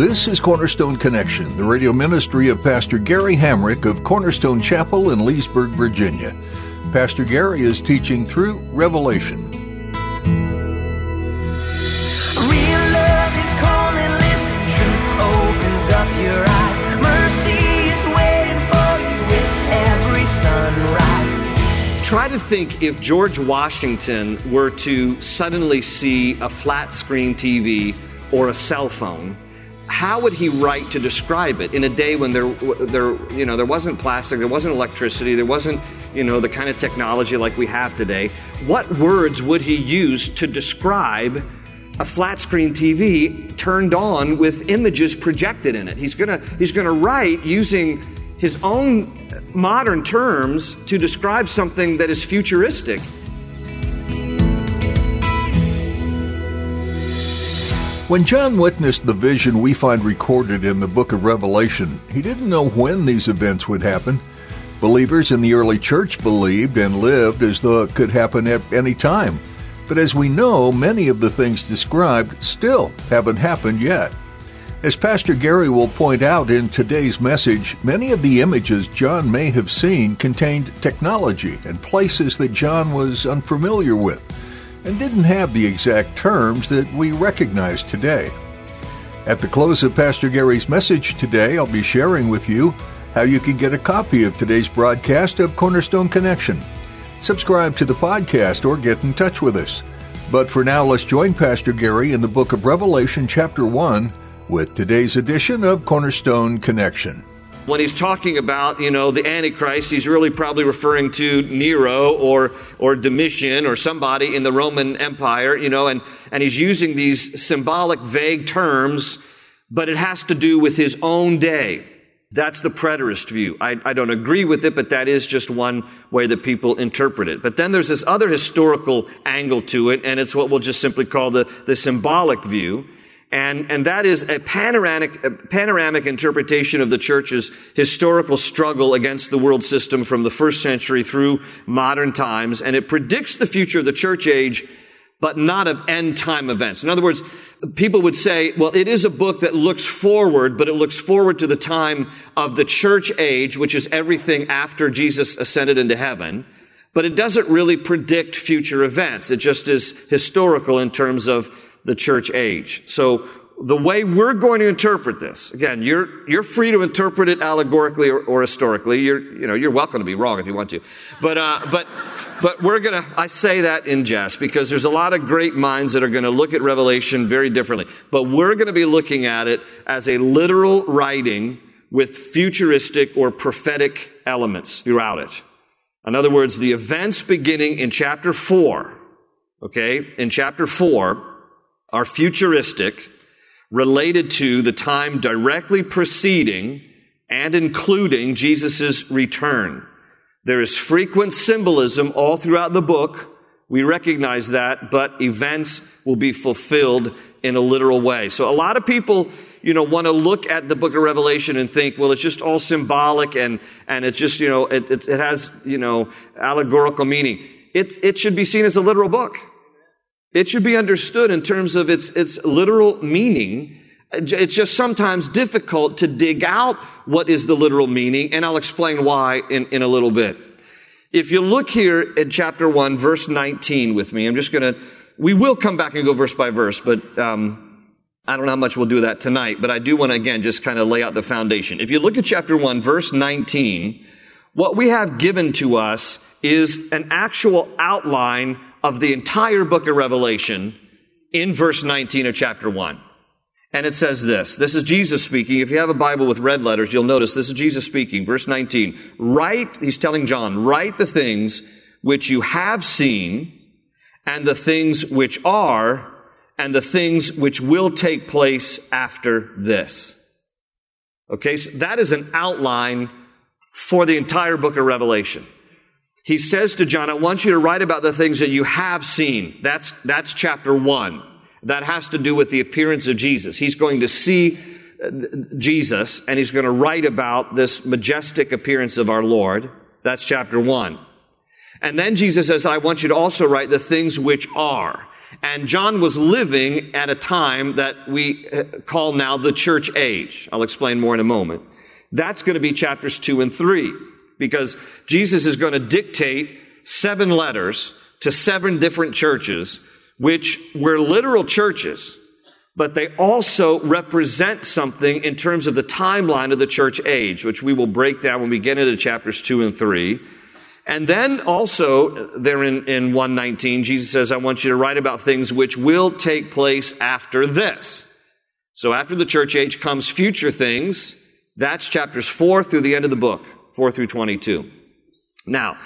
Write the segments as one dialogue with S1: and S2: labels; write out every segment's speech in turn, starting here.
S1: This is Cornerstone Connection, the radio ministry of Pastor Gary Hamrick of Cornerstone Chapel in Leesburg, Virginia. Pastor Gary is teaching through Revelation.
S2: Real love is calling, listen, truth opens up your eyes. Mercy is waiting for you with every sunrise.
S3: Try to think if George Washington were to suddenly see a flat screen TV or a cell phone. How would he write to describe it in a day when there, there, you know, there wasn't plastic, there wasn't electricity, there wasn't, you know, the kind of technology like we have today? What words would he use to describe a flat screen TV turned on with images projected in it? He's gonna, he's gonna write using his own modern terms to describe something that is futuristic.
S1: When John witnessed the vision we find recorded in the book of Revelation, he didn't know when these events would happen. Believers in the early church believed and lived as though it could happen at any time. But as we know, many of the things described still haven't happened yet. As Pastor Gary will point out in today's message, many of the images John may have seen contained technology and places that John was unfamiliar with and didn't have the exact terms that we recognize today. At the close of Pastor Gary's message today, I'll be sharing with you how you can get a copy of today's broadcast of Cornerstone Connection. Subscribe to the podcast or get in touch with us. But for now, let's join Pastor Gary in the book of Revelation, chapter 1, with today's edition of Cornerstone Connection
S3: when he's talking about, you know, the Antichrist, he's really probably referring to Nero or, or Domitian or somebody in the Roman Empire, you know, and, and he's using these symbolic, vague terms, but it has to do with his own day. That's the preterist view. I, I don't agree with it, but that is just one way that people interpret it. But then there's this other historical angle to it, and it's what we'll just simply call the, the symbolic view. And, and that is a panoramic, a panoramic interpretation of the church's historical struggle against the world system from the first century through modern times. And it predicts the future of the church age, but not of end time events. In other words, people would say, well, it is a book that looks forward, but it looks forward to the time of the church age, which is everything after Jesus ascended into heaven. But it doesn't really predict future events. It just is historical in terms of the church age. So the way we're going to interpret this, again, you're, you're free to interpret it allegorically or, or historically. You're, you know, you're welcome to be wrong if you want to. But, uh, but, but we're gonna, I say that in jest because there's a lot of great minds that are gonna look at Revelation very differently. But we're gonna be looking at it as a literal writing with futuristic or prophetic elements throughout it. In other words, the events beginning in chapter 4, okay, in chapter 4, are futuristic, related to the time directly preceding and including Jesus' return. There is frequent symbolism all throughout the book. We recognize that, but events will be fulfilled in a literal way. So a lot of people, you know, want to look at the book of Revelation and think, well, it's just all symbolic and, and it's just, you know, it, it, it has, you know, allegorical meaning. It, it should be seen as a literal book. It should be understood in terms of its, its literal meaning. It's just sometimes difficult to dig out what is the literal meaning, and I'll explain why in, in a little bit. If you look here at chapter 1, verse 19 with me, I'm just going to, we will come back and go verse by verse, but um, I don't know how much we'll do that tonight, but I do want to, again, just kind of lay out the foundation. If you look at chapter 1, verse 19, what we have given to us is an actual outline of the entire book of Revelation in verse 19 of chapter 1. And it says this. This is Jesus speaking. If you have a Bible with red letters, you'll notice this is Jesus speaking. Verse 19. Write, he's telling John, write the things which you have seen and the things which are and the things which will take place after this. Okay, so that is an outline for the entire book of Revelation. He says to John, I want you to write about the things that you have seen. That's, that's chapter one. That has to do with the appearance of Jesus. He's going to see uh, Jesus and he's going to write about this majestic appearance of our Lord. That's chapter one. And then Jesus says, I want you to also write the things which are. And John was living at a time that we uh, call now the church age. I'll explain more in a moment. That's going to be chapters two and three because Jesus is going to dictate seven letters to seven different churches, which were literal churches, but they also represent something in terms of the timeline of the church age, which we will break down when we get into chapters two and three. And then also, there in, in 119, Jesus says, I want you to write about things which will take place after this. So after the church age comes future things. That's chapters 4 through the end of the book, 4 through 22. Now,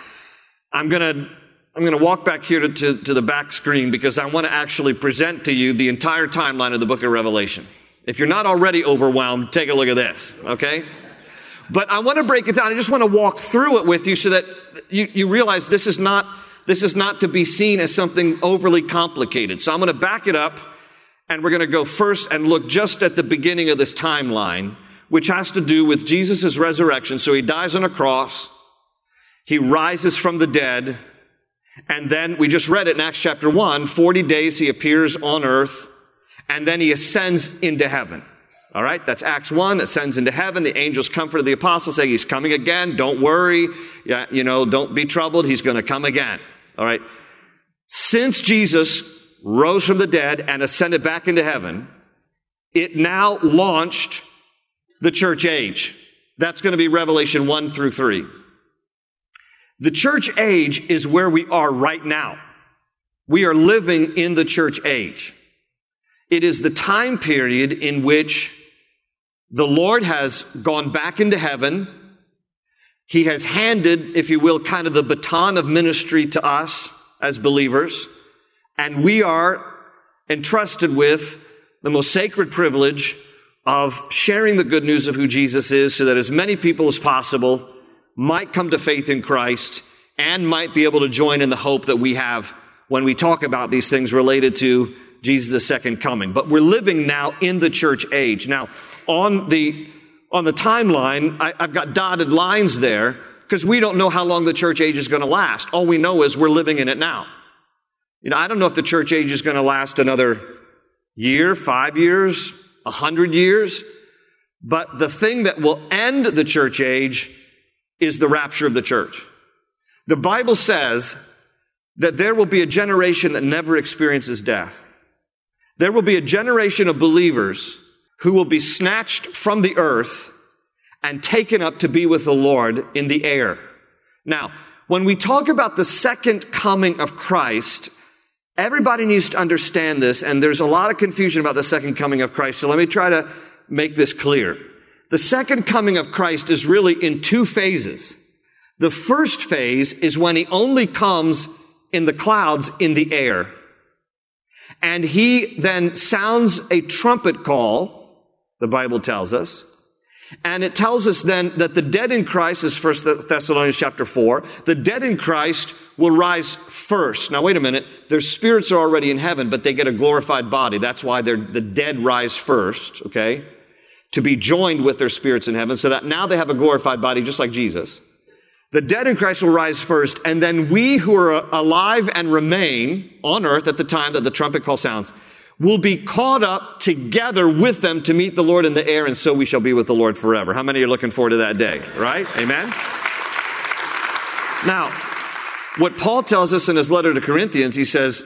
S3: I'm gonna, I'm gonna walk back here to, to, to the back screen because I want to actually present to you the entire timeline of the book of Revelation. If you're not already overwhelmed, take a look at this, okay? But I want to break it down. I just want to walk through it with you so that you, you realize this is not, this is not to be seen as something overly complicated. So I'm going to back it up and we're going to go first and look just at the beginning of this timeline, which has to do with Jesus' resurrection. So he dies on a cross. He rises from the dead. And then we just read it in Acts chapter 1, 40 days he appears on earth and then he ascends into heaven. All right, that's Acts 1, ascends into heaven. The angels comforted the apostles, saying, He's coming again. Don't worry. Yeah, you know, don't be troubled. He's going to come again. All right. Since Jesus rose from the dead and ascended back into heaven, it now launched the church age. That's going to be Revelation 1 through 3. The church age is where we are right now. We are living in the church age. It is the time period in which the Lord has gone back into heaven. He has handed, if you will, kind of the baton of ministry to us as believers. And we are entrusted with the most sacred privilege of sharing the good news of who Jesus is so that as many people as possible might come to faith in Christ and might be able to join in the hope that we have when we talk about these things related to Jesus' second coming. But we're living now in the church age. Now, on the, on the timeline, I, I've got dotted lines there because we don't know how long the church age is going to last. All we know is we're living in it now. You know, I don't know if the church age is going to last another year, five years, a hundred years, but the thing that will end the church age is the rapture of the church. The Bible says that there will be a generation that never experiences death. There will be a generation of believers who will be snatched from the earth and taken up to be with the Lord in the air. Now, when we talk about the second coming of Christ, everybody needs to understand this, and there's a lot of confusion about the second coming of Christ. So let me try to make this clear. The second coming of Christ is really in two phases. The first phase is when he only comes in the clouds in the air. And he then sounds a trumpet call the Bible tells us. And it tells us then that the dead in Christ is First Thessalonians chapter 4. The dead in Christ will rise first. Now wait a minute. Their spirits are already in heaven, but they get a glorified body. That's why the dead rise first, okay? To be joined with their spirits in heaven so that now they have a glorified body just like Jesus. The dead in Christ will rise first, and then we who are alive and remain on earth at the time that the trumpet call sounds will be caught up together with them to meet the Lord in the air, and so we shall be with the Lord forever. How many are looking forward to that day? Right? Amen? Now, what Paul tells us in his letter to Corinthians, he says,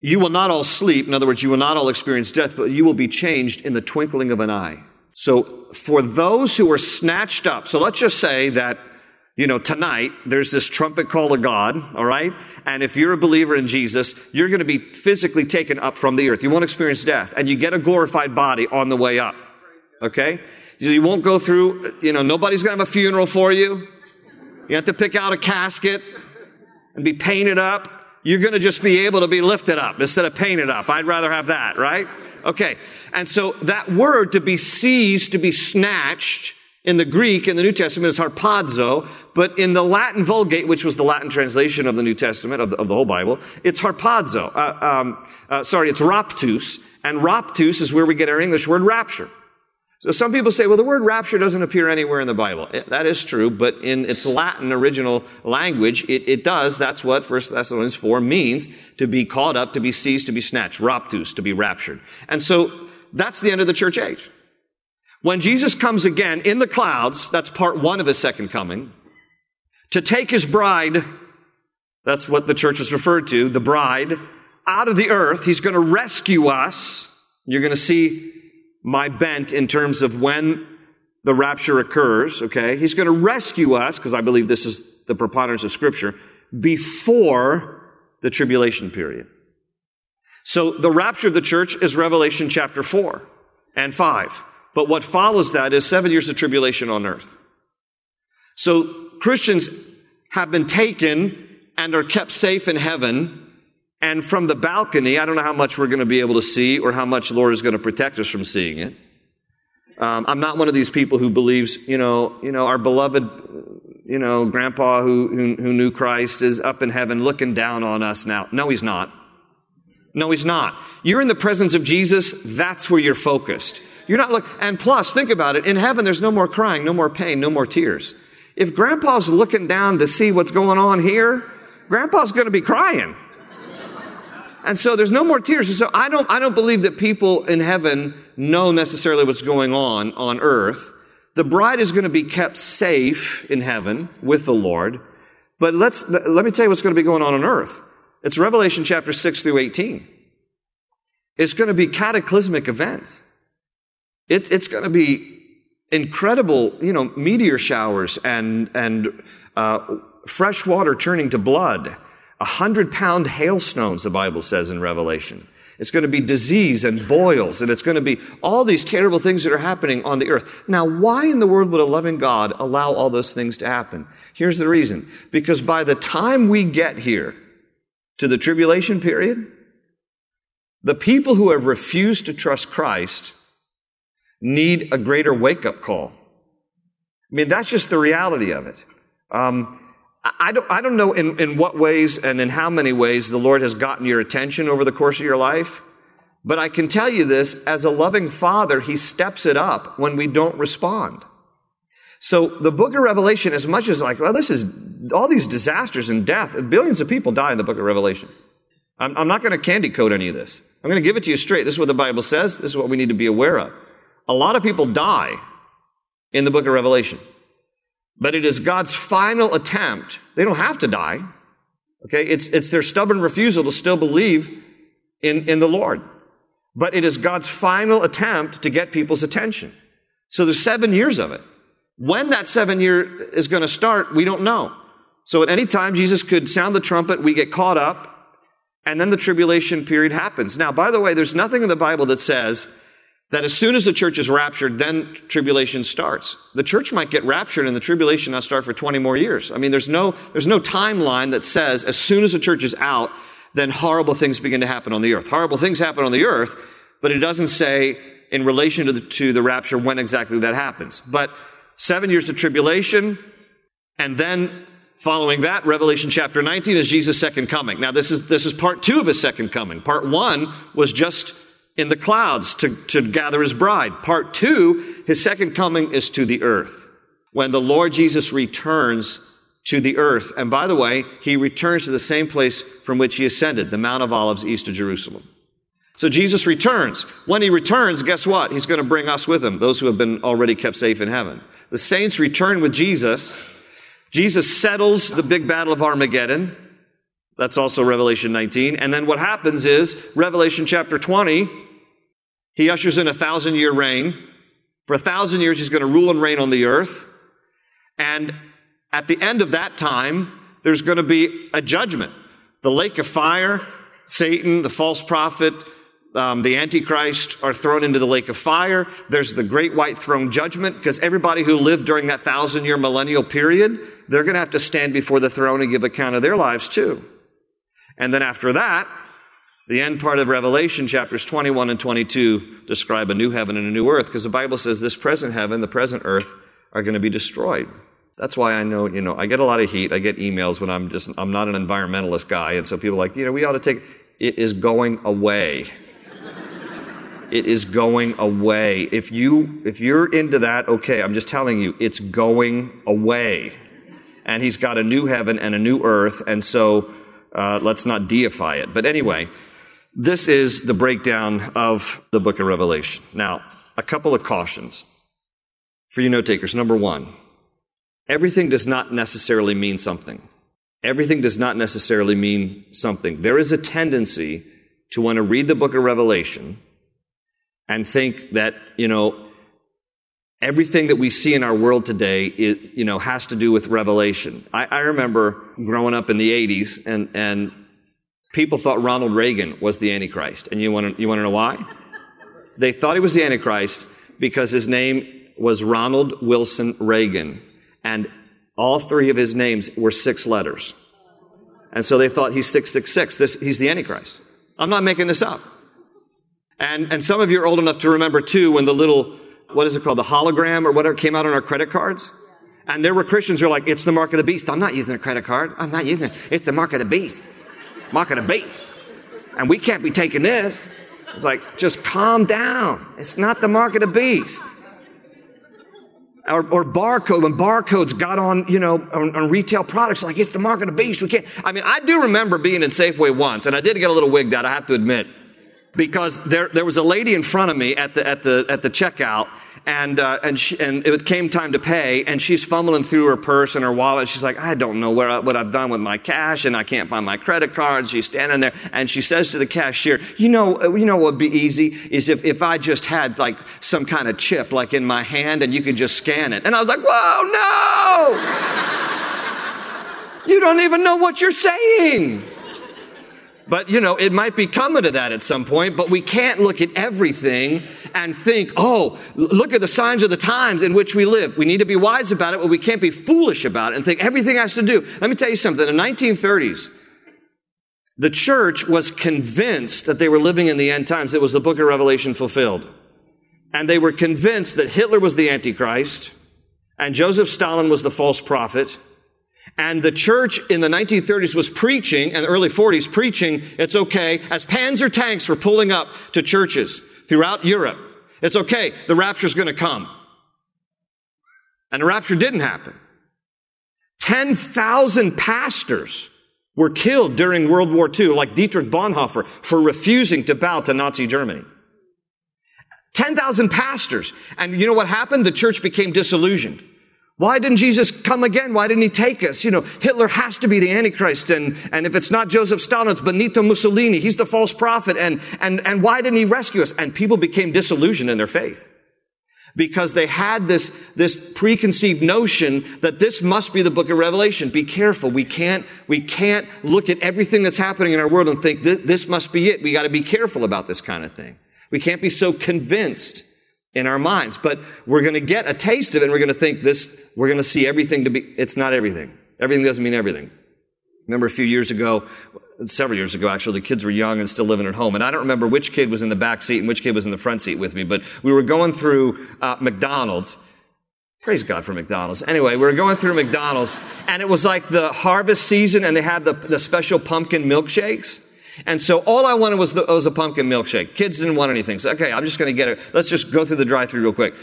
S3: You will not all sleep. In other words, you will not all experience death, but you will be changed in the twinkling of an eye. So, for those who are snatched up, so let's just say that you know, tonight there's this trumpet call of God, all right? And if you're a believer in Jesus, you're going to be physically taken up from the earth. You won't experience death. And you get a glorified body on the way up. Okay? You won't go through, you know, nobody's going to have a funeral for you. You have to pick out a casket and be painted up. You're going to just be able to be lifted up instead of painted up. I'd rather have that, right? Okay. And so that word to be seized, to be snatched, in the Greek, in the New Testament, is harpazo, but in the Latin Vulgate, which was the Latin translation of the New Testament, of the, of the whole Bible, it's harpazo. Uh, um, uh, sorry, it's raptus, and raptus is where we get our English word rapture. So some people say, well, the word rapture doesn't appear anywhere in the Bible. That is true, but in its Latin original language, it, it does. That's what 1 Thessalonians 4 means, to be caught up, to be seized, to be snatched, raptus, to be raptured. And so that's the end of the church age. When Jesus comes again in the clouds, that's part one of his second coming, to take his bride, that's what the church is referred to, the bride, out of the earth. He's going to rescue us. You're going to see my bent in terms of when the rapture occurs, okay? He's going to rescue us, because I believe this is the preponderance of Scripture, before the tribulation period. So the rapture of the church is Revelation chapter 4 and 5. But what follows that is seven years of tribulation on earth. So Christians have been taken and are kept safe in heaven and from the balcony, I don't know how much we're going to be able to see or how much the Lord is going to protect us from seeing it. Um, I'm not one of these people who believes, you know, you know, our beloved, you know, grandpa who, who, who knew Christ is up in heaven looking down on us now. No, he's not. No, he's not. You're in the presence of Jesus. That's where you're focused. You're not look, and plus, think about it. In heaven, there's no more crying, no more pain, no more tears. If grandpa's looking down to see what's going on here, grandpa's going to be crying. And so there's no more tears. And so I don't, I don't believe that people in heaven know necessarily what's going on on earth. The bride is going to be kept safe in heaven with the Lord. But let's, let me tell you what's going to be going on on earth. It's Revelation chapter 6 through 18. It's going to be cataclysmic events. It, it's going to be incredible, you know, meteor showers and, and, uh, fresh water turning to blood a hundred pound hailstones, the Bible says in Revelation. It's going to be disease and boils, and it's going to be all these terrible things that are happening on the earth. Now, why in the world would a loving God allow all those things to happen? Here's the reason. Because by the time we get here to the tribulation period, the people who have refused to trust Christ need a greater wake up call. I mean, that's just the reality of it. Um, I don't, I don't know in, in what ways and in how many ways the Lord has gotten your attention over the course of your life, but I can tell you this as a loving father, he steps it up when we don't respond. So the book of Revelation, as much as like, well, this is all these disasters and death, billions of people die in the book of Revelation. I'm, I'm not going to candy coat any of this. I'm going to give it to you straight. This is what the Bible says. This is what we need to be aware of. A lot of people die in the book of Revelation. But it is God's final attempt. They don't have to die. Okay, it's, it's their stubborn refusal to still believe in, in the Lord. But it is God's final attempt to get people's attention. So there's seven years of it. When that seven year is going to start, we don't know. So at any time, Jesus could sound the trumpet, we get caught up, and then the tribulation period happens. Now, by the way, there's nothing in the Bible that says that as soon as the church is raptured, then tribulation starts. The church might get raptured and the tribulation not start for 20 more years. I mean, there's no, there's no timeline that says as soon as the church is out, then horrible things begin to happen on the earth. Horrible things happen on the earth, but it doesn't say in relation to the, to the rapture when exactly that happens. But seven years of tribulation, and then following that, Revelation chapter 19 is Jesus' second coming. Now, this is, this is part two of his second coming. Part one was just in the clouds to, to gather his bride. Part two, his second coming is to the earth. When the Lord Jesus returns to the earth. And by the way, he returns to the same place from which he ascended, the Mount of Olives east of Jerusalem. So Jesus returns. When he returns, guess what? He's going to bring us with him, those who have been already kept safe in heaven. The saints return with Jesus. Jesus settles the big battle of Armageddon. That's also Revelation 19. And then what happens is, Revelation chapter 20, he ushers in a thousand year reign. For a thousand years, he's going to rule and reign on the earth. And at the end of that time, there's going to be a judgment. The lake of fire, Satan, the false prophet, um, the Antichrist are thrown into the lake of fire. There's the great white throne judgment because everybody who lived during that thousand year millennial period, they're going to have to stand before the throne and give account of their lives too. And then after that, the end part of Revelation, chapters 21 and 22, describe a new heaven and a new earth, because the Bible says this present heaven, the present earth, are going to be destroyed. That's why I know, you know, I get a lot of heat. I get emails when I'm just, I'm not an environmentalist guy. And so people are like, you know, we ought to take, it is going away. it is going away. If you, if you're into that, okay, I'm just telling you, it's going away. And he's got a new heaven and a new earth. And so, uh, let's not deify it. But anyway, this is the breakdown of the book of Revelation. Now, a couple of cautions for you note takers. Number one, everything does not necessarily mean something. Everything does not necessarily mean something. There is a tendency to want to read the book of Revelation and think that, you know, everything that we see in our world today, it, you know, has to do with Revelation. I, I remember growing up in the 80s and, and people thought Ronald Reagan was the Antichrist. And you want to, you want to know why? They thought he was the Antichrist because his name was Ronald Wilson Reagan. And all three of his names were six letters. And so they thought he's 666. This, he's the Antichrist. I'm not making this up. And, and some of you are old enough to remember too when the little, what is it called, the hologram or whatever came out on our credit cards. And there were Christians who were like, it's the mark of the beast. I'm not using a credit card. I'm not using it. It's the mark of the beast. Mark of the beast. And we can't be taking this. It's like, just calm down. It's not the mark of the beast or, or, barcode when barcodes got on you know on, on, retail products like it's the mark of the beast we can't i mean i do remember being in safeway once and i did get a little wigged out i have to admit because there, there was a lady in front of me at the at the at the checkout and uh, and she, and it came time to pay, and she's fumbling through her purse and her wallet. She's like, I don't know where I, what I've done with my cash, and I can't find my credit card. She's standing there, and she says to the cashier, "You know, you know what would be easy is if if I just had like some kind of chip like in my hand, and you could just scan it." And I was like, "Whoa, no! you don't even know what you're saying." But, you know, it might be coming to that at some point, but we can't look at everything and think, oh, look at the signs of the times in which we live. We need to be wise about it, but we can't be foolish about it and think everything has to do. Let me tell you something. In the 1930s, the church was convinced that they were living in the end times. It was the book of Revelation fulfilled. And they were convinced that Hitler was the Antichrist and Joseph Stalin was the false prophet and the church in the 1930s was preaching, and the early 40s preaching, it's okay, as Panzer tanks were pulling up to churches throughout Europe. It's okay, the rapture's gonna come. And the rapture didn't happen. 10,000 pastors were killed during World War II, like Dietrich Bonhoeffer, for refusing to bow to Nazi Germany. 10,000 pastors. And you know what happened? The church became disillusioned. Why didn't Jesus come again? Why didn't he take us? You know, Hitler has to be the Antichrist. And, and if it's not Joseph Stalin, it's Benito Mussolini. He's the false prophet. And, and, and why didn't he rescue us? And people became disillusioned in their faith. Because they had this, this preconceived notion that this must be the book of Revelation. Be careful. We can't, we can't look at everything that's happening in our world and think this must be it. We got to be careful about this kind of thing. We can't be so convinced in our minds. But we're going to get a taste of it and we're going to think this, we're going to see everything to be, it's not everything. Everything doesn't mean everything. Remember a few years ago, several years ago actually, the kids were young and still living at home. And I don't remember which kid was in the back seat and which kid was in the front seat with me, but we were going through uh, McDonald's. Praise God for McDonald's. Anyway, we were going through McDonald's and it was like the harvest season and they had the, the special pumpkin milkshakes. And so all I wanted was, the, was a pumpkin milkshake. Kids didn't want anything. So, okay, I'm just going to get it. Let's just go through the drive-through real quick.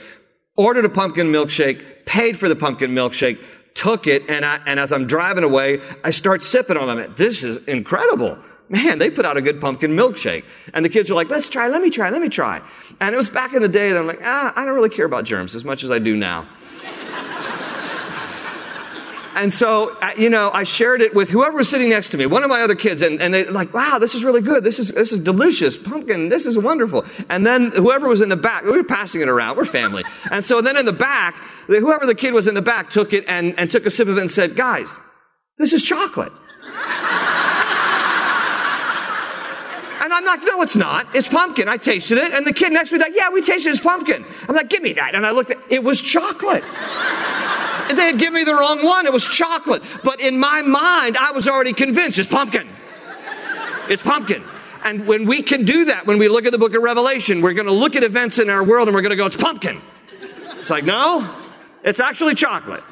S3: Ordered a pumpkin milkshake, paid for the pumpkin milkshake, took it, and, I, and as I'm driving away, I start sipping on them. This is incredible. Man, they put out a good pumpkin milkshake. And the kids are like, let's try, let me try, let me try. And it was back in the day that I'm like, ah, I don't really care about germs as much as I do now. And so, you know, I shared it with whoever was sitting next to me, one of my other kids, and, and they're like, wow, this is really good. This is, this is delicious. Pumpkin, this is wonderful. And then whoever was in the back, we were passing it around. We're family. And so then in the back, whoever the kid was in the back took it and, and took a sip of it and said, guys, this is chocolate. And I'm like, no, it's not. It's pumpkin. I tasted it. And the kid next to me like, yeah, we tasted it. It's pumpkin. I'm like, give me that. And I looked at it was chocolate. They had given me the wrong one. It was chocolate. But in my mind, I was already convinced it's pumpkin. It's pumpkin. And when we can do that, when we look at the book of Revelation, we're going to look at events in our world and we're going to go, it's pumpkin. It's like, no, it's actually chocolate.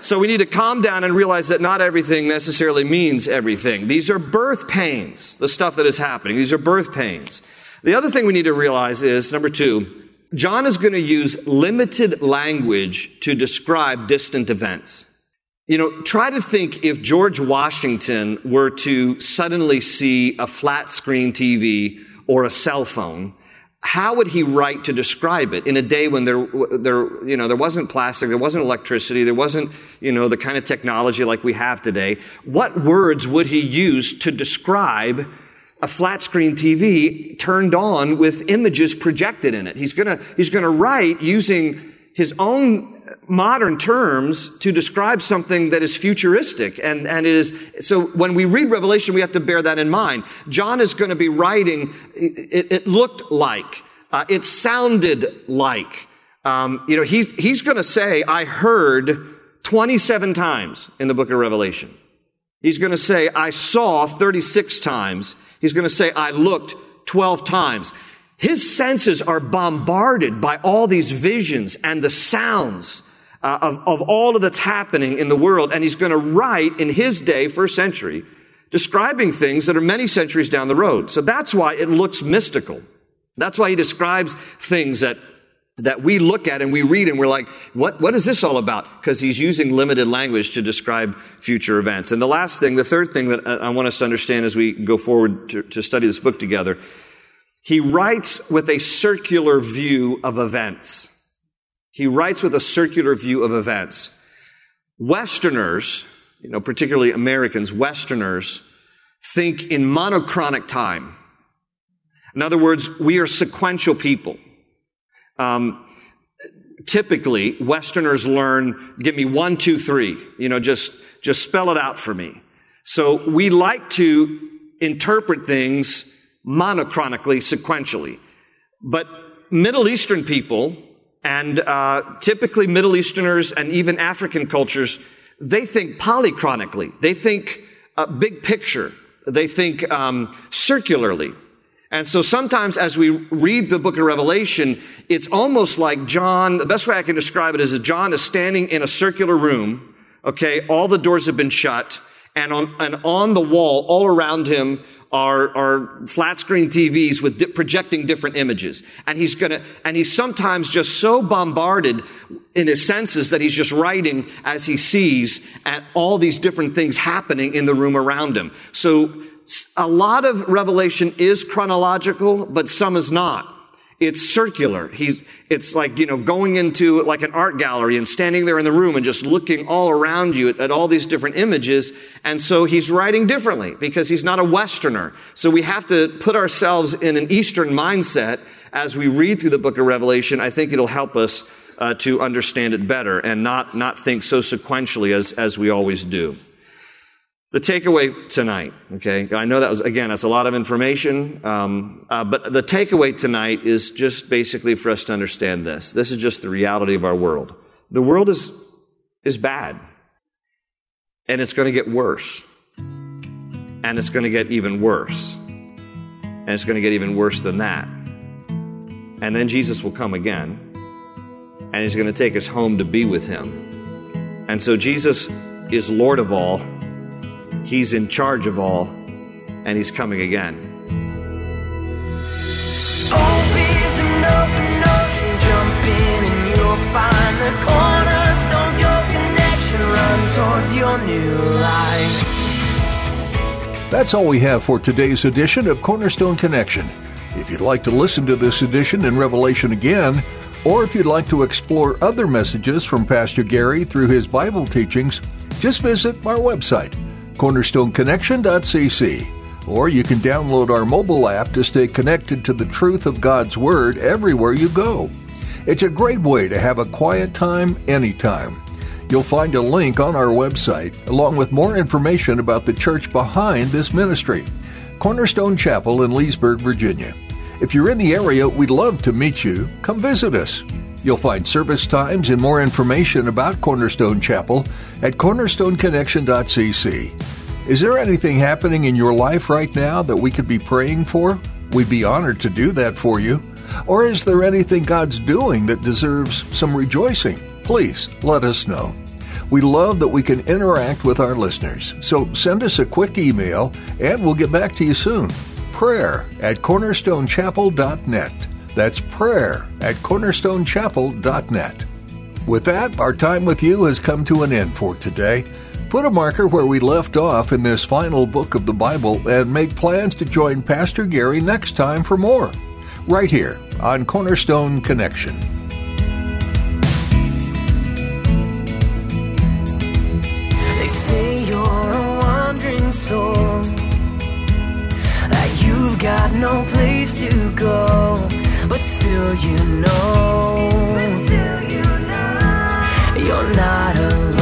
S3: So we need to calm down and realize that not everything necessarily means everything. These are birth pains, the stuff that is happening. These are birth pains. The other thing we need to realize is number two, John is going to use limited language to describe distant events. You know, try to think if George Washington were to suddenly see a flat screen TV or a cell phone how would he write to describe it in a day when there, there, you know, there wasn't plastic, there wasn't electricity, there wasn't, you know, the kind of technology like we have today? What words would he use to describe a flat screen TV turned on with images projected in it? He's gonna, he's gonna write using his own modern terms to describe something that is futuristic. And, and it is, so when we read Revelation, we have to bear that in mind. John is going to be writing, it, it looked like, uh, it sounded like, um, you know, he's, he's going to say, I heard 27 times in the book of Revelation. He's going to say, I saw 36 times. He's going to say, I looked 12 times. His senses are bombarded by all these visions and the sounds uh, of, of all of that's happening in the world. And he's going to write in his day, first century, describing things that are many centuries down the road. So that's why it looks mystical. That's why he describes things that that we look at and we read and we're like, what, what is this all about? Because he's using limited language to describe future events. And the last thing, the third thing that I want us to understand as we go forward to, to study this book together, he writes with a circular view of events. He writes with a circular view of events. Westerners, you know, particularly Americans, Westerners, think in monochronic time. In other words, we are sequential people. Um, typically, Westerners learn, give me one, two, three. You know, just, just spell it out for me. So we like to interpret things monochronically, sequentially. But Middle Eastern people and uh, typically, Middle Easterners and even African cultures, they think polychronically. They think uh, big picture. They think um, circularly. And so sometimes as we read the book of Revelation, it's almost like John, the best way I can describe it is that John is standing in a circular room, okay, all the doors have been shut, and on, and on the wall, all around him, are, are flat screen TVs with di- projecting different images. And he's gonna, and he's sometimes just so bombarded in his senses that he's just writing as he sees at all these different things happening in the room around him. So a lot of revelation is chronological, but some is not. It's circular. He's, it's like, you know, going into like an art gallery and standing there in the room and just looking all around you at, at, all these different images. And so he's writing differently because he's not a Westerner. So we have to put ourselves in an Eastern mindset as we read through the book of Revelation. I think it'll help us uh, to understand it better and not, not think so sequentially as, as we always do. The takeaway tonight, okay? I know that was, again, that's a lot of information, um, uh, but the takeaway tonight is just basically for us to understand this. This is just the reality of our world. The world is, is bad. And it's going to get worse. And it's going to get even worse. And it's going to get even worse than that. And then Jesus will come again. And he's going to take us home to be with him. And so Jesus is Lord of all He's in charge of all, and He's coming again.
S1: That's all we have for today's edition of Cornerstone Connection. If you'd like to listen to this edition in Revelation again, or if you'd like to explore other messages from Pastor Gary through his Bible teachings, just visit our website cornerstoneconnection.cc. Or you can download our mobile app to stay connected to the truth of God's Word everywhere you go. It's a great way to have a quiet time anytime. You'll find a link on our website, along with more information about the church behind this ministry Cornerstone Chapel in Leesburg, Virginia. If you're in the area, we'd love to meet you. Come visit us. You'll find service times and more information about Cornerstone Chapel at cornerstoneconnection.cc. Is there anything happening in your life right now that we could be praying for? We'd be honored to do that for you. Or is there anything God's doing that deserves some rejoicing? Please let us know. We love that we can interact with our listeners, so send us a quick email and we'll get back to you soon. Prayer at cornerstonechapel.net. That's prayer at cornerstonechapel.net. With that, our time with you has come to an end for today. Put a marker where we left off in this final book of the Bible and make plans to join Pastor Gary next time for more. Right here on Cornerstone Connection.
S2: They say you're a wandering soul. That you've got no place to go. But still you know. You're not alone.